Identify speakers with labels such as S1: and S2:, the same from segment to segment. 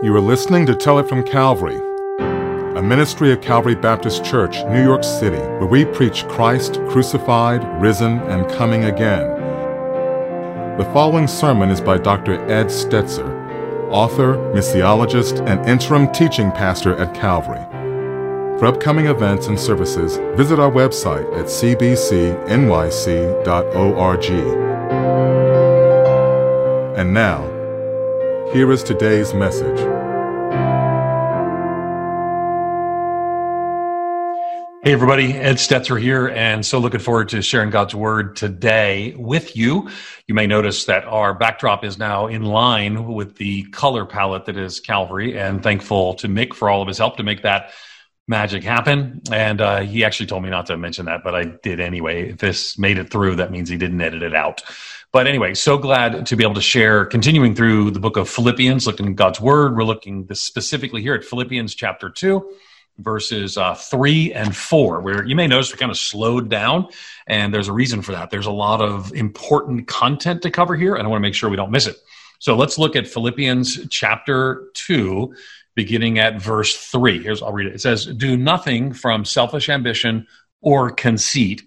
S1: You are listening to Tell It from Calvary, a ministry of Calvary Baptist Church, New York City, where we preach Christ crucified, risen, and coming again. The following sermon is by Dr. Ed Stetzer, author, missiologist, and interim teaching pastor at Calvary. For upcoming events and services, visit our website at cbcnyc.org. And now, here is today's message.
S2: Hey, everybody, Ed Stetzer here, and so looking forward to sharing God's Word today with you. You may notice that our backdrop is now in line with the color palette that is Calvary, and thankful to Mick for all of his help to make that magic happen. And uh, he actually told me not to mention that, but I did anyway. If this made it through, that means he didn't edit it out. But anyway, so glad to be able to share, continuing through the book of Philippians, looking at God's word. We're looking specifically here at Philippians chapter 2, verses uh, 3 and 4, where you may notice we kind of slowed down, and there's a reason for that. There's a lot of important content to cover here, and I want to make sure we don't miss it. So let's look at Philippians chapter 2, beginning at verse 3. Here's, I'll read it. It says, Do nothing from selfish ambition or conceit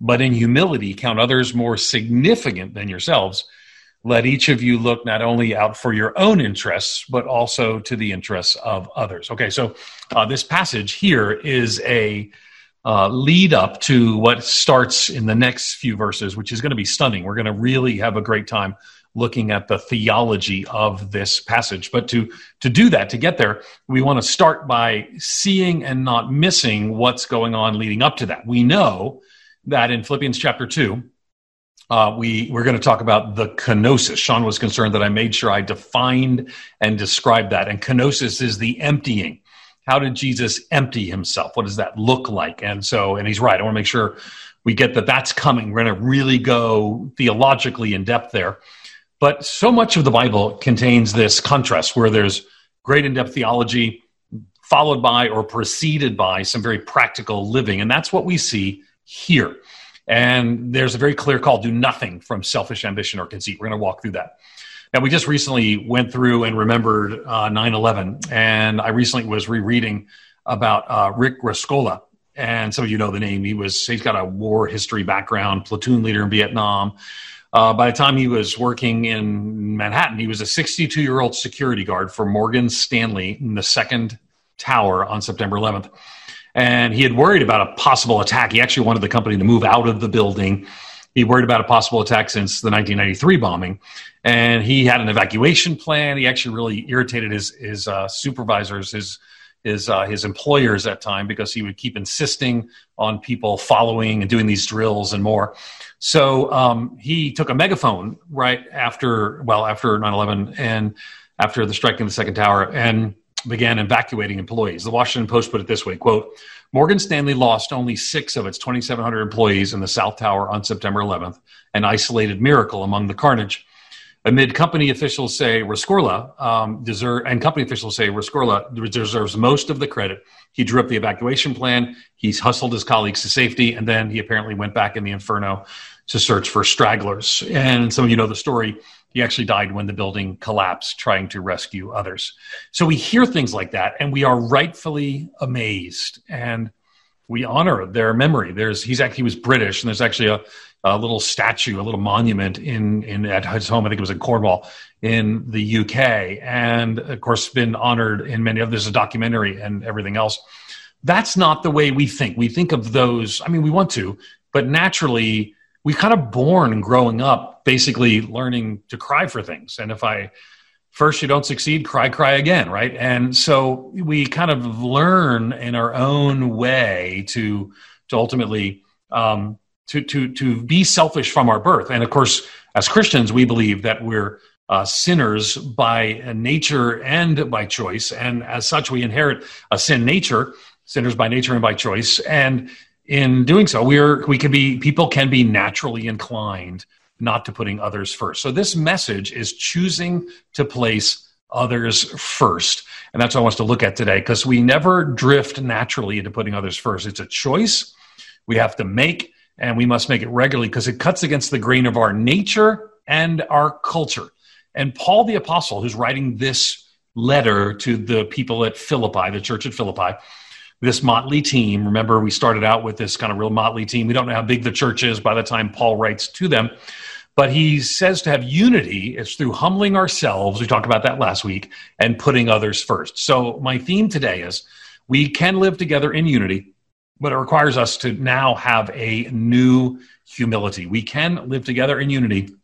S2: but in humility count others more significant than yourselves. Let each of you look not only out for your own interests, but also to the interests of others. Okay, so uh, this passage here is a uh, lead up to what starts in the next few verses, which is going to be stunning. We're going to really have a great time looking at the theology of this passage. But to, to do that, to get there, we want to start by seeing and not missing what's going on leading up to that. We know that in Philippians chapter 2, uh, we, we're going to talk about the kenosis. Sean was concerned that I made sure I defined and described that. And kenosis is the emptying. How did Jesus empty himself? What does that look like? And so, and he's right. I want to make sure we get that that's coming. We're going to really go theologically in depth there. But so much of the Bible contains this contrast where there's great in depth theology followed by or preceded by some very practical living. And that's what we see here. And there's a very clear call do nothing from selfish ambition or conceit. We're going to walk through that. Now, we just recently went through and remembered uh, 9 11, and I recently was rereading about uh, Rick Rescorla. And some of you know the name. He was, he's got a war history background, platoon leader in Vietnam. Uh, by the time he was working in Manhattan, he was a 62 year old security guard for Morgan Stanley in the second tower on September 11th and he had worried about a possible attack. He actually wanted the company to move out of the building. He worried about a possible attack since the 1993 bombing, and he had an evacuation plan. He actually really irritated his his uh, supervisors, his his uh, his employers at time because he would keep insisting on people following and doing these drills and more. So um, he took a megaphone right after well after 9/11 and after the striking the second tower and began evacuating employees. The Washington Post put it this way, quote, Morgan Stanley lost only six of its 2,700 employees in the South Tower on September 11th, an isolated miracle among the carnage. Amid company officials say Rescorla um, deserve, and company officials say Rescorla deserves most of the credit. He drew up the evacuation plan. He's hustled his colleagues to safety, and then he apparently went back in the inferno to search for stragglers. And some of you know the story. He actually died when the building collapsed trying to rescue others. So we hear things like that and we are rightfully amazed and we honor their memory. There's he's actually he was British and there's actually a, a little statue, a little monument in in at his home. I think it was in Cornwall in the UK, and of course been honored in many of. There's a documentary and everything else. That's not the way we think. We think of those. I mean, we want to, but naturally, we kind of born growing up basically learning to cry for things and if i first you don't succeed cry cry again right and so we kind of learn in our own way to to ultimately um, to to to be selfish from our birth and of course as christians we believe that we're uh, sinners by nature and by choice and as such we inherit a sin nature sinners by nature and by choice and in doing so, we're we can be people can be naturally inclined not to putting others first. So this message is choosing to place others first. And that's what I want us to look at today because we never drift naturally into putting others first. It's a choice we have to make, and we must make it regularly because it cuts against the grain of our nature and our culture. And Paul the Apostle, who's writing this letter to the people at Philippi, the church at Philippi. This motley team, remember, we started out with this kind of real motley team. We don't know how big the church is by the time Paul writes to them. But he says to have unity is through humbling ourselves. We talked about that last week and putting others first. So, my theme today is we can live together in unity, but it requires us to now have a new humility. We can live together in unity,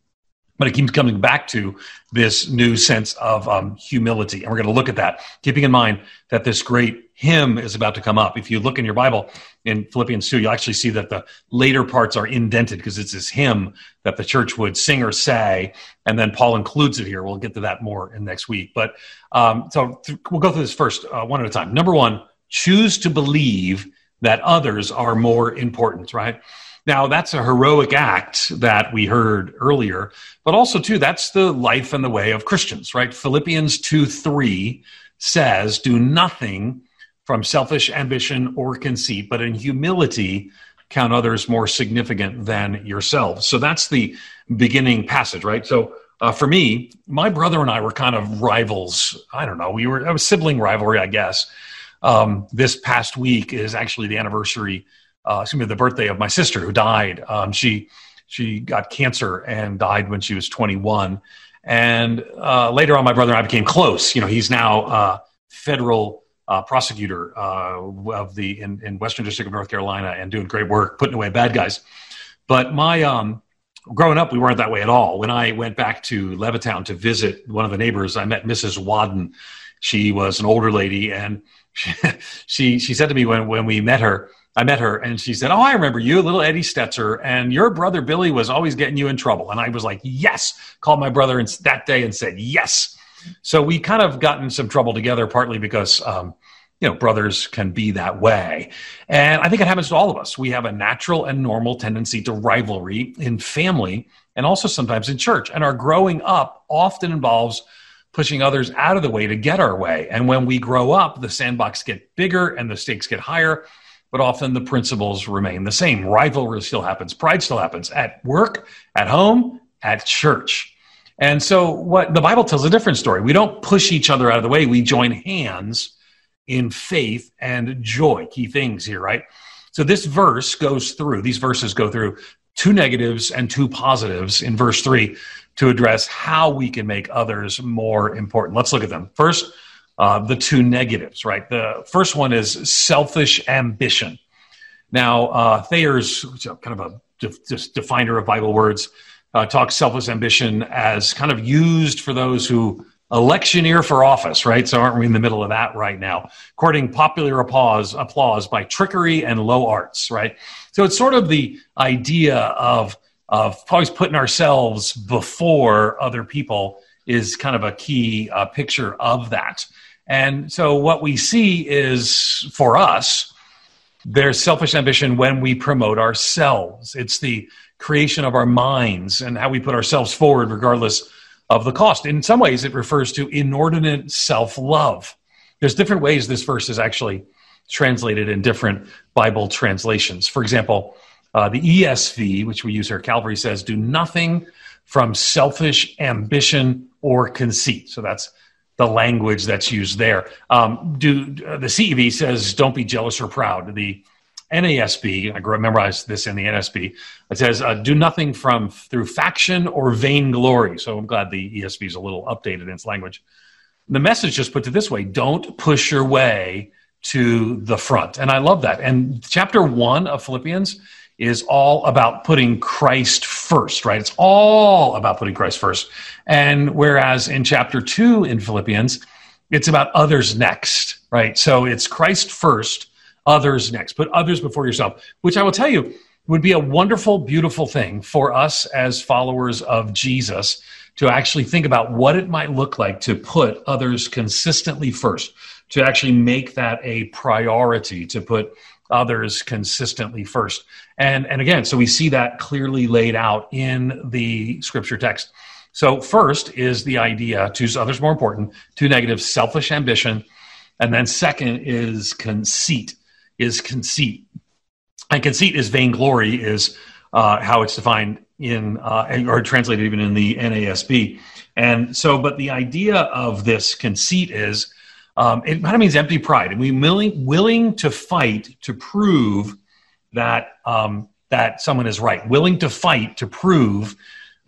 S2: but it keeps coming back to this new sense of um, humility. And we're going to look at that, keeping in mind that this great hymn is about to come up. If you look in your Bible in Philippians 2, you'll actually see that the later parts are indented because it's this hymn that the church would sing or say. And then Paul includes it here. We'll get to that more in next week. But um, so th- we'll go through this first, uh, one at a time. Number one, choose to believe that others are more important, right? Now, that's a heroic act that we heard earlier, but also, too, that's the life and the way of Christians, right? Philippians 2 3 says, Do nothing from selfish ambition or conceit, but in humility count others more significant than yourselves. So that's the beginning passage, right? So uh, for me, my brother and I were kind of rivals. I don't know. We were a sibling rivalry, I guess. Um, this past week is actually the anniversary uh, excuse me, the birthday of my sister who died. Um, she she got cancer and died when she was 21. And uh, later on, my brother and I became close. You know, he's now uh, federal uh, prosecutor uh, of the in, in, Western District of North Carolina and doing great work putting away bad guys. But my um, growing up, we weren't that way at all. When I went back to Levittown to visit one of the neighbors, I met Mrs. Wadden. She was an older lady, and she she, said to me when when we met her I met her and she said, Oh, I remember you, little Eddie Stetzer, and your brother Billy was always getting you in trouble. And I was like, Yes. Called my brother that day and said, Yes. So we kind of got in some trouble together, partly because, um, you know, brothers can be that way. And I think it happens to all of us. We have a natural and normal tendency to rivalry in family and also sometimes in church. And our growing up often involves pushing others out of the way to get our way. And when we grow up, the sandbox get bigger and the stakes get higher but often the principles remain the same. Rivalry still happens, pride still happens at work, at home, at church. And so what the Bible tells a different story. We don't push each other out of the way. We join hands in faith and joy. Key things here, right? So this verse goes through, these verses go through two negatives and two positives in verse three to address how we can make others more important. Let's look at them. First, uh, the two negatives, right? The first one is selfish ambition. Now, uh, Thayer's kind of a de- definer of Bible words uh, talks selfish ambition as kind of used for those who electioneer for office, right? So aren't we in the middle of that right now? Courting popular applause, applause by trickery and low arts, right? So it's sort of the idea of of always putting ourselves before other people is kind of a key uh, picture of that. And so what we see is for us, there's selfish ambition when we promote ourselves. It's the creation of our minds and how we put ourselves forward regardless of the cost. In some ways, it refers to inordinate self love. There's different ways this verse is actually translated in different Bible translations. For example, uh, the ESV, which we use here, Calvary says, do nothing from selfish ambition or conceit. So that's the language that's used there. Um, do uh, the CEV says, "Don't be jealous or proud." The NASB, I memorized this in the NSB. It says, uh, "Do nothing from through faction or vainglory." So I'm glad the ESV is a little updated in its language. The message just put it this way: Don't push your way to the front, and I love that. And chapter one of Philippians is all about putting Christ first, right? It's all about putting Christ first. And whereas in chapter two in Philippians, it's about others next, right? So it's Christ first, others next. Put others before yourself, which I will tell you would be a wonderful, beautiful thing for us as followers of Jesus to actually think about what it might look like to put others consistently first, to actually make that a priority, to put others consistently first. And, and again, so we see that clearly laid out in the scripture text. So, first is the idea, two others more important, two negative, selfish ambition. And then second is conceit, is conceit. And conceit is vainglory, is uh, how it's defined in uh, or translated even in the NASB. And so, but the idea of this conceit is um, it kind of means empty pride, and we willing willing to fight to prove that um, that someone is right, willing to fight to prove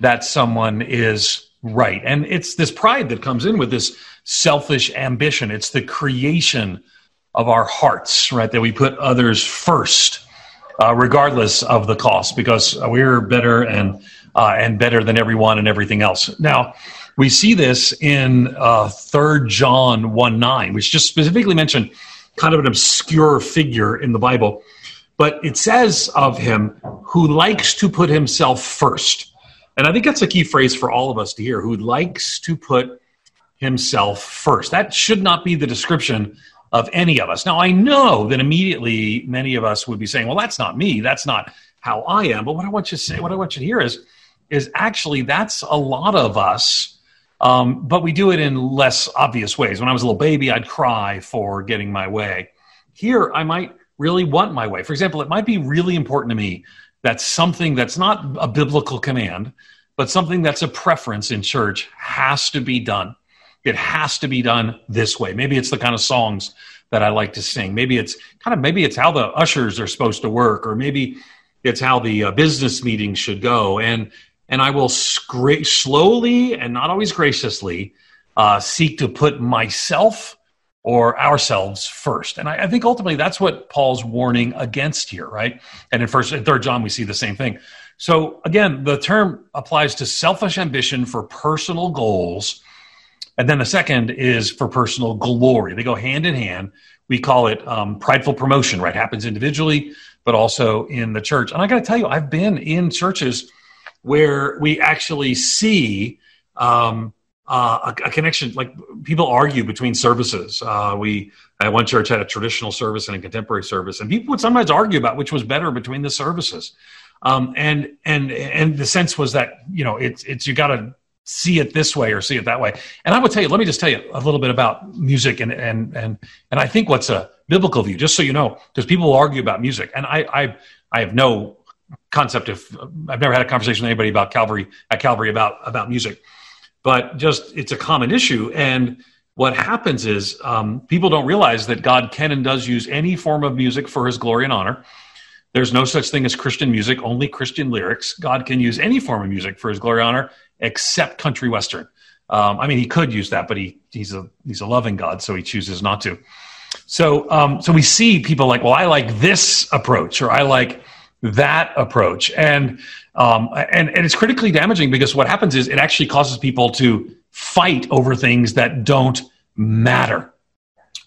S2: that someone is right, and it's this pride that comes in with this selfish ambition. It's the creation of our hearts, right? That we put others first, uh, regardless of the cost, because we're better and uh, and better than everyone and everything else. Now, we see this in uh, Third John one nine, which just specifically mentioned kind of an obscure figure in the Bible, but it says of him who likes to put himself first. And I think that's a key phrase for all of us to hear who likes to put himself first. That should not be the description of any of us. Now, I know that immediately many of us would be saying, well, that's not me. That's not how I am. But what I want you to say, what I want you to hear is, is actually that's a lot of us um, but we do it in less obvious ways. When I was a little baby, I'd cry for getting my way. Here, I might really want my way. For example, it might be really important to me that something that's not a biblical command, but something that's a preference in church has to be done. It has to be done this way. Maybe it's the kind of songs that I like to sing. Maybe it's kind of maybe it's how the ushers are supposed to work, or maybe it's how the uh, business meetings should go. And and I will scra- slowly and not always graciously uh, seek to put myself or ourselves first. And I, I, think ultimately that's what Paul's warning against here, right? And in first and third John, we see the same thing. So again, the term applies to selfish ambition for personal goals. And then the second is for personal glory. They go hand in hand. We call it um, prideful promotion, right? Happens individually, but also in the church. And I got to tell you, I've been in churches where we actually see um, uh, a, a, connection. Like people argue between services. Uh, we at one church had a traditional service and a contemporary service, and people would sometimes argue about which was better between the services. Um, and and and the sense was that you know it's it's you got to see it this way or see it that way. And I would tell you, let me just tell you a little bit about music and and and and I think what's a biblical view, just so you know, because people will argue about music, and I I I have no concept of I've never had a conversation with anybody about Calvary at Calvary about about music, but just it's a common issue. And what happens is um, people don't realize that God can and does use any form of music for His glory and honor. There's no such thing as Christian music, only Christian lyrics. God can use any form of music for His glory and honor, except country western. Um, I mean, He could use that, but he he's a he's a loving God, so He chooses not to. So um, so we see people like, well, I like this approach, or I like that approach. And, um, and, and it's critically damaging because what happens is it actually causes people to fight over things that don't matter,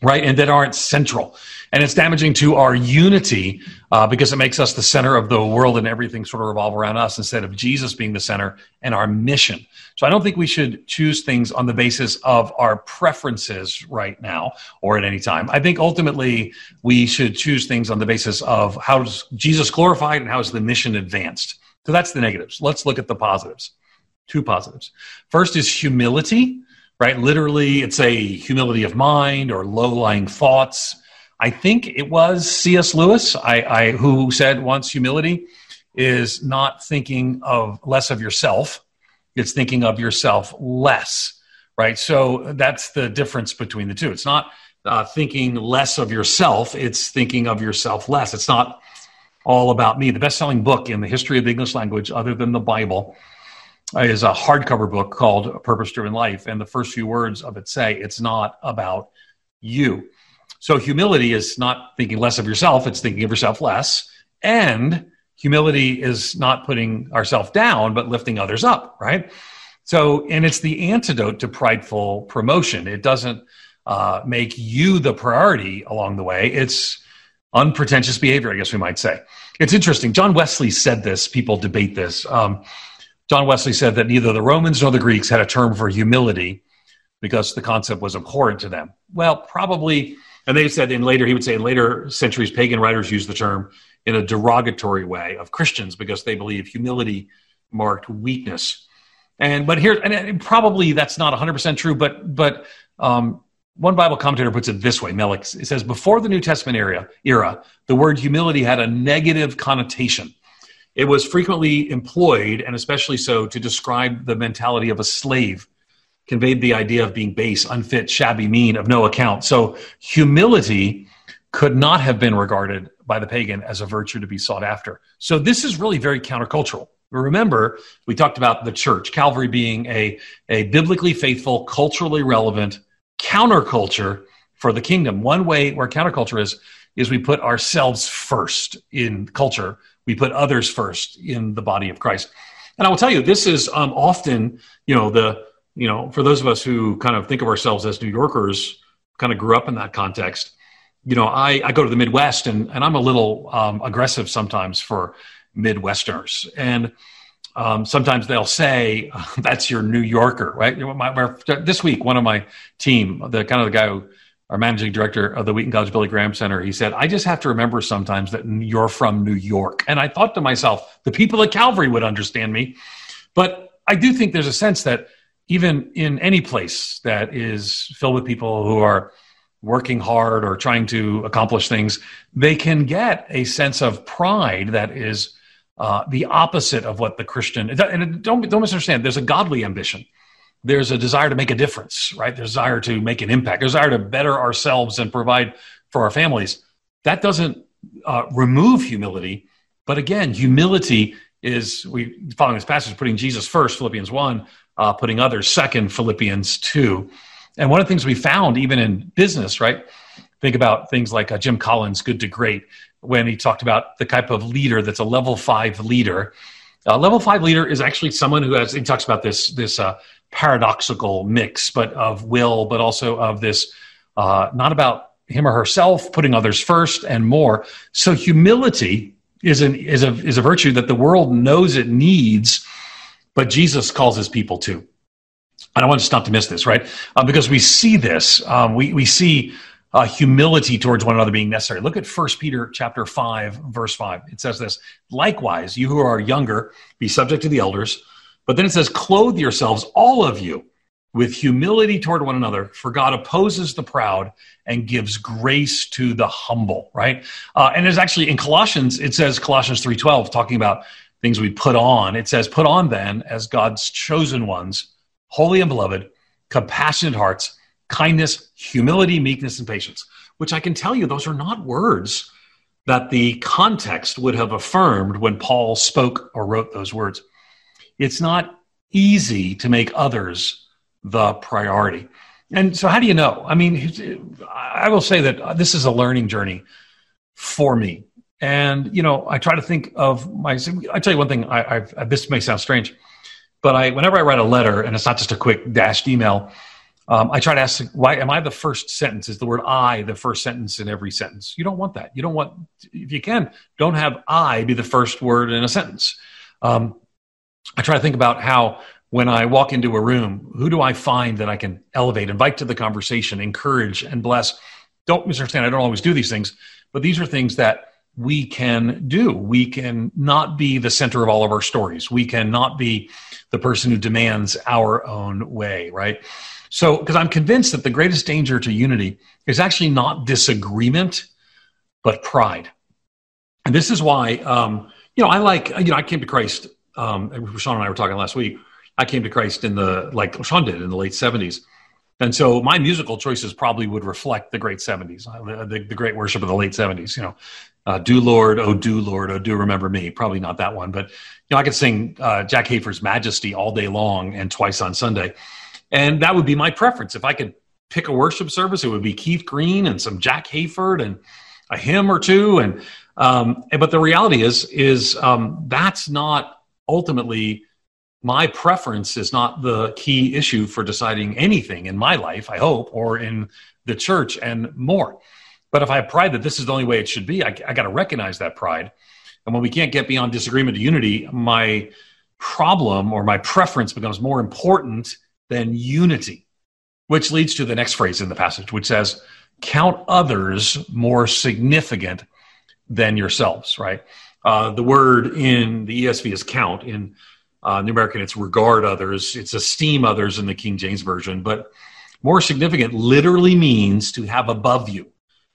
S2: right? And that aren't central. And it's damaging to our unity uh, because it makes us the center of the world and everything sort of revolve around us instead of Jesus being the center and our mission. So I don't think we should choose things on the basis of our preferences right now or at any time. I think ultimately we should choose things on the basis of how is Jesus glorified and how is the mission advanced. So that's the negatives. Let's look at the positives. Two positives. First is humility, right? Literally, it's a humility of mind or low lying thoughts. I think it was C.S. Lewis I, I, who said once humility is not thinking of less of yourself it's thinking of yourself less, right? So that's the difference between the two. It's not uh, thinking less of yourself, it's thinking of yourself less. It's not all about me. The best selling book in the history of the English language, other than the Bible, is a hardcover book called Purpose Driven Life. And the first few words of it say, it's not about you. So humility is not thinking less of yourself, it's thinking of yourself less. And humility is not putting ourselves down, but lifting others up, right? So, and it's the antidote to prideful promotion. It doesn't uh, make you the priority along the way. It's unpretentious behavior, I guess we might say. It's interesting. John Wesley said this. People debate this. Um, John Wesley said that neither the Romans nor the Greeks had a term for humility because the concept was abhorrent to them. Well, probably, and they said in later, he would say in later centuries, pagan writers used the term in a derogatory way of Christians because they believe humility marked weakness. And but here, and probably that's not 100% true, but but um, one Bible commentator puts it this way: Melick it says before the New Testament era, era, the word humility had a negative connotation. It was frequently employed, and especially so, to describe the mentality of a slave, conveyed the idea of being base, unfit, shabby, mean, of no account. So, humility could not have been regarded by the pagan as a virtue to be sought after. So, this is really very countercultural. Remember, we talked about the church, Calvary being a, a biblically faithful, culturally relevant counterculture for the kingdom. One way where counterculture is, is we put ourselves first in culture we put others first in the body of Christ. And I will tell you, this is um, often, you know, the, you know, for those of us who kind of think of ourselves as New Yorkers, kind of grew up in that context. You know, I, I go to the Midwest and, and I'm a little um, aggressive sometimes for Midwesterners. And um, sometimes they'll say, that's your New Yorker, right? My, my, this week, one of my team, the kind of the guy who our managing director of the Wheaton College Billy Graham Center, he said, I just have to remember sometimes that you're from New York. And I thought to myself, the people at Calvary would understand me. But I do think there's a sense that even in any place that is filled with people who are working hard or trying to accomplish things, they can get a sense of pride that is uh, the opposite of what the Christian, and don't, don't misunderstand, there's a godly ambition there's a desire to make a difference, right? There's desire to make an impact, desire to better ourselves and provide for our families. That doesn't uh, remove humility, but again, humility is we following this passage putting Jesus first, Philippians one, uh, putting others second, Philippians two. And one of the things we found even in business, right? Think about things like uh, Jim Collins' Good to Great, when he talked about the type of leader that's a level five leader. A level five leader is actually someone who has. He talks about this this uh, paradoxical mix, but of will, but also of this uh, not about him or herself, putting others first and more. So humility is an is a is a virtue that the world knows it needs, but Jesus calls his people to. I want us not to miss this, right? Uh, because we see this, um, we we see uh, humility towards one another being necessary. Look at First Peter chapter five, verse five. It says this: Likewise, you who are younger, be subject to the elders. But then it says, clothe yourselves, all of you, with humility toward one another, for God opposes the proud and gives grace to the humble, right? Uh, and there's actually in Colossians, it says Colossians 3.12, talking about things we put on. It says, put on then as God's chosen ones, holy and beloved, compassionate hearts, kindness, humility, meekness, and patience, which I can tell you, those are not words that the context would have affirmed when Paul spoke or wrote those words it's not easy to make others the priority. And so, how do you know? I mean, I will say that this is a learning journey for me. And, you know, I try to think of my, I tell you one thing, I, I've, this may sound strange, but I, whenever I write a letter, and it's not just a quick dashed email, um, I try to ask, why am I the first sentence? Is the word I the first sentence in every sentence? You don't want that. You don't want, if you can, don't have I be the first word in a sentence. Um, I try to think about how when I walk into a room, who do I find that I can elevate, invite to the conversation, encourage, and bless? Don't misunderstand, I don't always do these things, but these are things that we can do. We can not be the center of all of our stories. We cannot be the person who demands our own way, right? So, because I'm convinced that the greatest danger to unity is actually not disagreement, but pride. And this is why, um, you know, I like, you know, I came to Christ um, Sean and I were talking last week. I came to Christ in the like Sean did in the late seventies, and so my musical choices probably would reflect the great seventies, uh, the, the, great worship of the late seventies. You know, uh, "Do Lord, Oh Do Lord, Oh Do Remember Me." Probably not that one, but you know, I could sing uh, Jack Hayford's "Majesty" all day long and twice on Sunday, and that would be my preference. If I could pick a worship service, it would be Keith Green and some Jack Hayford and a hymn or two. And um, but the reality is, is um, that's not ultimately my preference is not the key issue for deciding anything in my life, I hope, or in the church and more. But if I have pride that this is the only way it should be, I, I got to recognize that pride. And when we can't get beyond disagreement to unity, my problem or my preference becomes more important than unity, which leads to the next phrase in the passage, which says, Count others more significant than yourselves, right? Uh, the word in the ESV is count. In uh, New American, it's regard others. It's esteem others in the King James Version. But more significant literally means to have above you,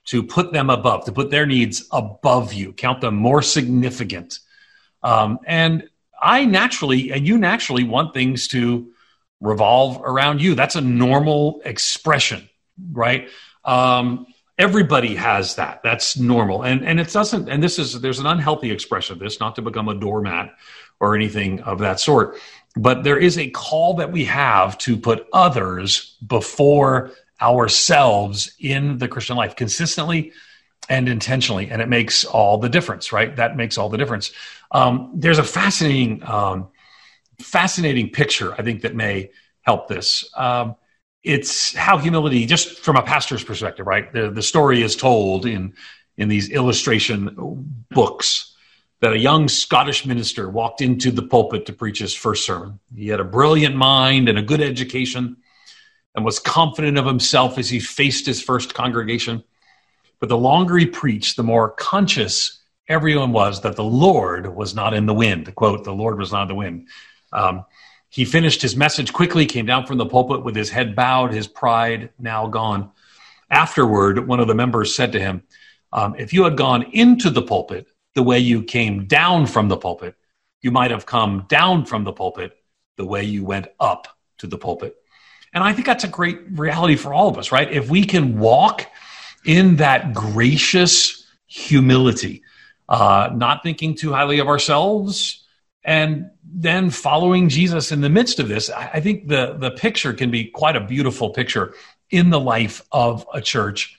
S2: to put them above, to put their needs above you, count them more significant. Um, and I naturally, and you naturally want things to revolve around you. That's a normal expression, right? Um, everybody has that. That's normal. And, and it doesn't, and this is, there's an unhealthy expression of this, not to become a doormat or anything of that sort. But there is a call that we have to put others before ourselves in the Christian life consistently and intentionally. And it makes all the difference, right? That makes all the difference. Um, there's a fascinating, um, fascinating picture, I think, that may help this. Um, it's how humility, just from a pastor's perspective, right? The, the story is told in, in these illustration books that a young Scottish minister walked into the pulpit to preach his first sermon. He had a brilliant mind and a good education and was confident of himself as he faced his first congregation. But the longer he preached, the more conscious everyone was that the Lord was not in the wind. Quote, the Lord was not in the wind. Um, he finished his message quickly, came down from the pulpit with his head bowed, his pride now gone. Afterward, one of the members said to him, um, If you had gone into the pulpit the way you came down from the pulpit, you might have come down from the pulpit the way you went up to the pulpit. And I think that's a great reality for all of us, right? If we can walk in that gracious humility, uh, not thinking too highly of ourselves, and then following Jesus in the midst of this, I think the, the picture can be quite a beautiful picture in the life of a church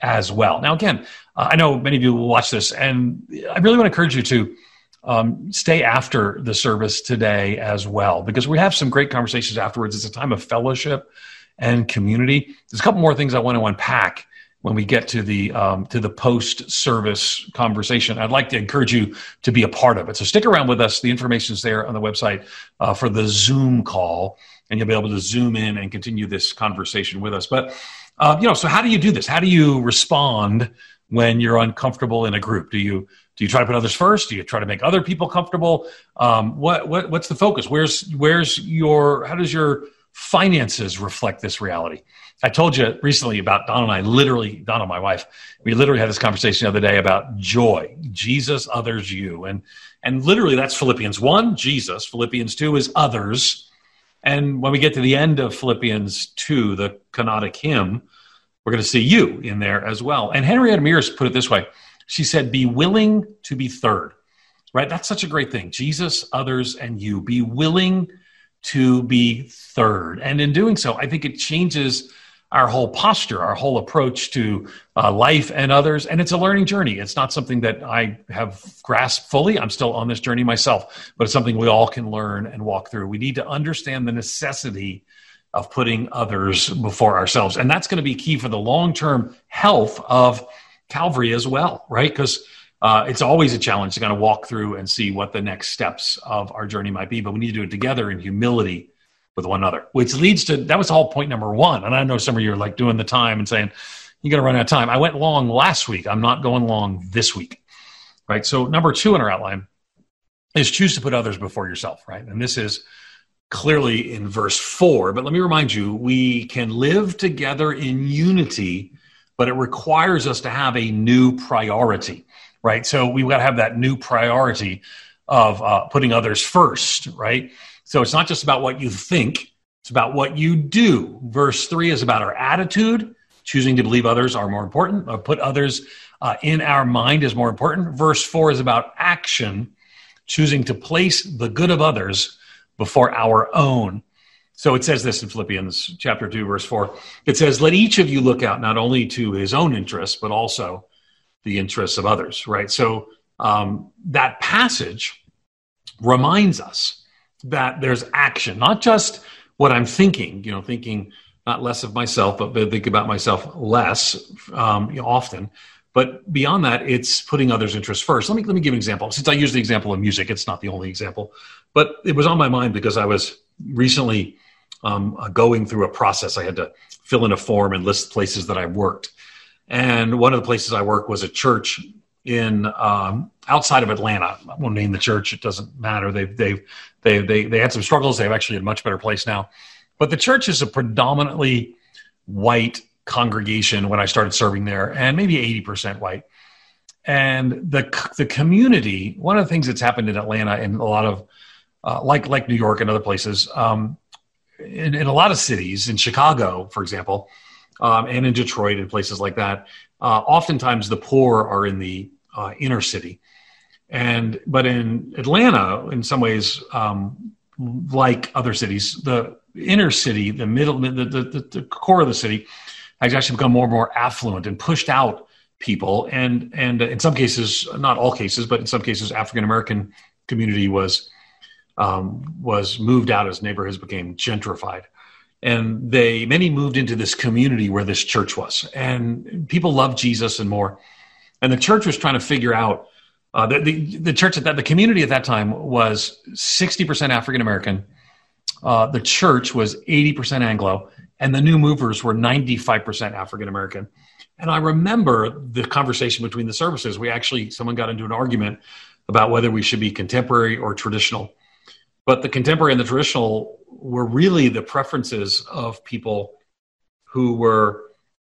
S2: as well. Now, again, uh, I know many of you will watch this, and I really want to encourage you to um, stay after the service today as well, because we have some great conversations afterwards. It's a time of fellowship and community. There's a couple more things I want to unpack when we get to the um, to the post service conversation. I'd like to encourage you to be a part of it. So stick around with us. The information is there on the website uh, for the Zoom call, and you'll be able to zoom in and continue this conversation with us. But uh, you know, so how do you do this? How do you respond when you're uncomfortable in a group? Do you do you try to put others first? Do you try to make other people comfortable? Um, what, what what's the focus? Where's where's your how does your finances reflect this reality? I told you recently about Don and I literally, Donna, my wife, we literally had this conversation the other day about joy. Jesus, others, you. And and literally that's Philippians 1, Jesus. Philippians 2 is others. And when we get to the end of Philippians 2, the kenotic hymn, we're going to see you in there as well. And Henrietta Mears put it this way. She said, Be willing to be third. Right? That's such a great thing. Jesus, others, and you. Be willing to be third. And in doing so, I think it changes our whole posture, our whole approach to uh, life and others. And it's a learning journey. It's not something that I have grasped fully. I'm still on this journey myself, but it's something we all can learn and walk through. We need to understand the necessity of putting others before ourselves. And that's going to be key for the long term health of Calvary as well, right? Because uh, it's always a challenge to kind of walk through and see what the next steps of our journey might be, but we need to do it together in humility with one another, which leads to that was all point number one. And I know some of you are like doing the time and saying, you're going to run out of time. I went long last week. I'm not going long this week. Right. So, number two in our outline is choose to put others before yourself. Right. And this is clearly in verse four. But let me remind you, we can live together in unity, but it requires us to have a new priority. Right. So, we've got to have that new priority of uh, putting others first. Right. So it's not just about what you think, it's about what you do. Verse three is about our attitude, choosing to believe others are more important, or put others uh, in our mind is more important. Verse four is about action, choosing to place the good of others before our own. So it says this in Philippians chapter 2, verse 4. It says, Let each of you look out not only to his own interests, but also the interests of others, right? So um, that passage reminds us that there's action, not just what I'm thinking, you know, thinking not less of myself, but think about myself less um, you know, often. But beyond that, it's putting others' interests first. Let me let me give an example. Since I used the example of music, it's not the only example, but it was on my mind because I was recently um, uh, going through a process. I had to fill in a form and list places that I worked, and one of the places I work was a church in um, outside of Atlanta. I won't name the church; it doesn't matter. They've they've they, they, they had some struggles. They've actually a much better place now. But the church is a predominantly white congregation when I started serving there, and maybe 80% white. And the the community, one of the things that's happened in Atlanta and a lot of uh, like like New York and other places, um, in, in, a lot of cities, in Chicago, for example, um, and in Detroit and places like that, uh, oftentimes the poor are in the uh, inner city, and but in Atlanta, in some ways, um, like other cities, the inner city, the middle, the, the, the core of the city, has actually become more and more affluent and pushed out people. And and in some cases, not all cases, but in some cases, African American community was um, was moved out as neighborhoods became gentrified. And they many moved into this community where this church was, and people loved Jesus and more. And the church was trying to figure out uh, the, the, the church at that the community at that time was sixty percent African American. Uh, the church was eighty percent Anglo, and the new movers were 95% African American. And I remember the conversation between the services. We actually, someone got into an argument about whether we should be contemporary or traditional. But the contemporary and the traditional were really the preferences of people who were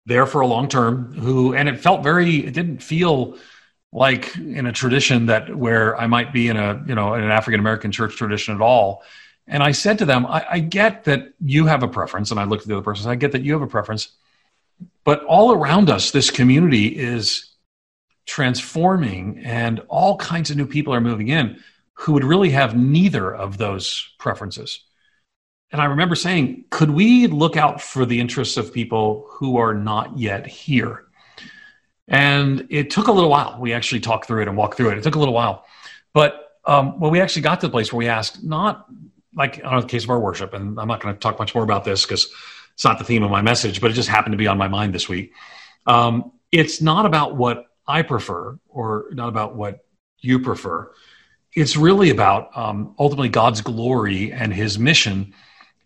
S2: there for a long term, who, and it felt very, it didn't feel like in a tradition that where I might be in a, you know, in an African American church tradition at all and I said to them, I, I, get that you have a preference. And I looked at the other person, I get that you have a preference. But all around us, this community is transforming, and all kinds of new people are moving in who would really have neither of those preferences. And I remember saying, could we look out for the interests of people who are not yet here? And it took a little while. We actually talked through it and walked through it. It took a little while. But um, when we actually got to the place where we asked not like on the case of our worship, and I'm not going to talk much more about this because it's not the theme of my message, but it just happened to be on my mind this week. Um, it's not about what I prefer or not about what you prefer. It's really about um, ultimately God's glory and his mission.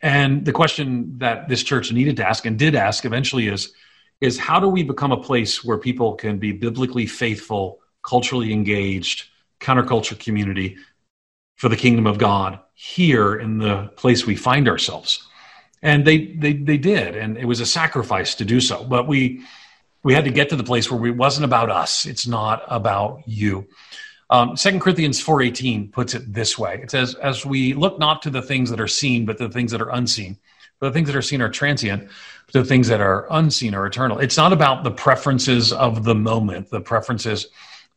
S2: And the question that this church needed to ask and did ask eventually is, is how do we become a place where people can be biblically faithful, culturally engaged, counterculture community for the kingdom of God here in the place we find ourselves. And they, they, they did, and it was a sacrifice to do so. But we, we had to get to the place where it wasn't about us. It's not about you. Um, 2 Corinthians 4.18 puts it this way. It says, as we look not to the things that are seen, but the things that are unseen. The things that are seen are transient, but the things that are unseen are eternal. It's not about the preferences of the moment, the preferences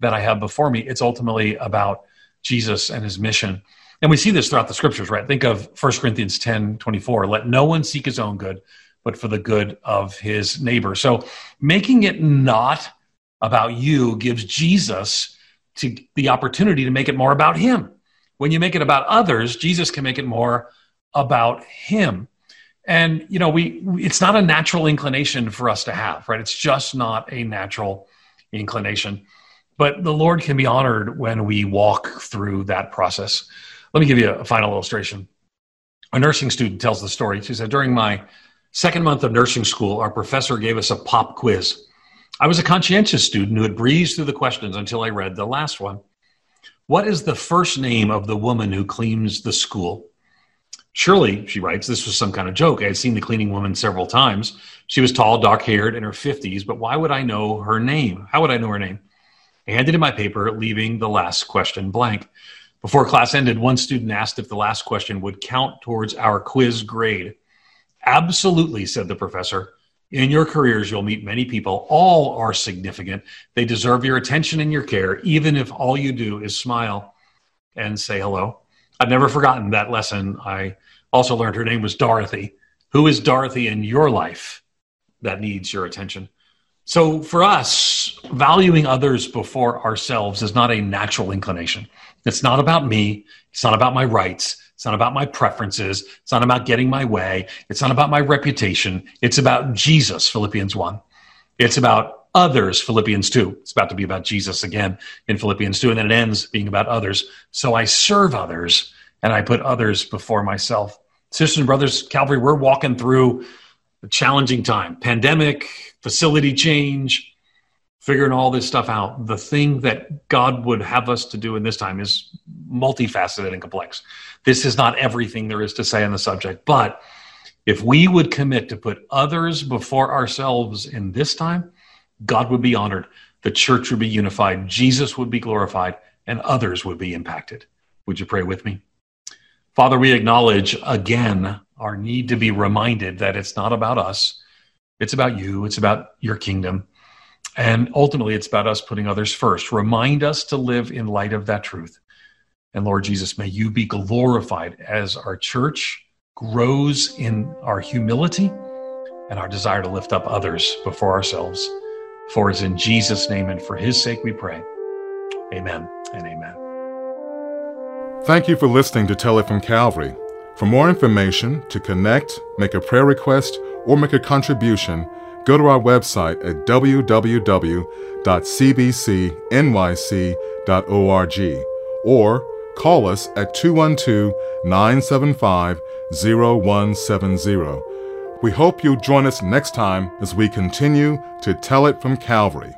S2: that I have before me. It's ultimately about Jesus and his mission. And we see this throughout the scriptures, right? Think of 1 Corinthians 10 24. Let no one seek his own good, but for the good of his neighbor. So making it not about you gives Jesus to the opportunity to make it more about him. When you make it about others, Jesus can make it more about him. And you know, we it's not a natural inclination for us to have, right? It's just not a natural inclination. But the Lord can be honored when we walk through that process. Let me give you a final illustration. A nursing student tells the story. She said, During my second month of nursing school, our professor gave us a pop quiz. I was a conscientious student who had breezed through the questions until I read the last one. What is the first name of the woman who cleans the school? Surely, she writes, this was some kind of joke. I had seen the cleaning woman several times. She was tall, dark haired, in her 50s, but why would I know her name? How would I know her name? I handed in my paper, leaving the last question blank. Before class ended, one student asked if the last question would count towards our quiz grade. Absolutely, said the professor. In your careers, you'll meet many people. All are significant. They deserve your attention and your care, even if all you do is smile and say hello. I've never forgotten that lesson. I also learned her name was Dorothy. Who is Dorothy in your life that needs your attention? So for us, valuing others before ourselves is not a natural inclination. It's not about me. It's not about my rights. It's not about my preferences. It's not about getting my way. It's not about my reputation. It's about Jesus, Philippians 1. It's about others, Philippians 2. It's about to be about Jesus again in Philippians 2, and then it ends being about others. So I serve others and I put others before myself. Sisters and brothers, Calvary, we're walking through a challenging time pandemic, facility change, figuring all this stuff out. The thing that God would have us to do in this time is multifaceted and complex. This is not everything there is to say on the subject, but if we would commit to put others before ourselves in this time, God would be honored. the church would be unified, Jesus would be glorified, and others would be impacted. Would you pray with me? Father, we acknowledge again our need to be reminded that it's not about us, it's about you, it's about your kingdom. And ultimately, it's about us putting others first. Remind us to live in light of that truth. And Lord Jesus, may you be glorified as our church grows in our humility and our desire to lift up others before ourselves. For it's in Jesus' name and for his sake we pray. Amen and amen.
S1: Thank you for listening to Tell It from Calvary. For more information, to connect, make a prayer request, or make a contribution, go to our website at www.cbcnyc.org or call us at 212 975 0170. We hope you'll join us next time as we continue to tell it from Calvary.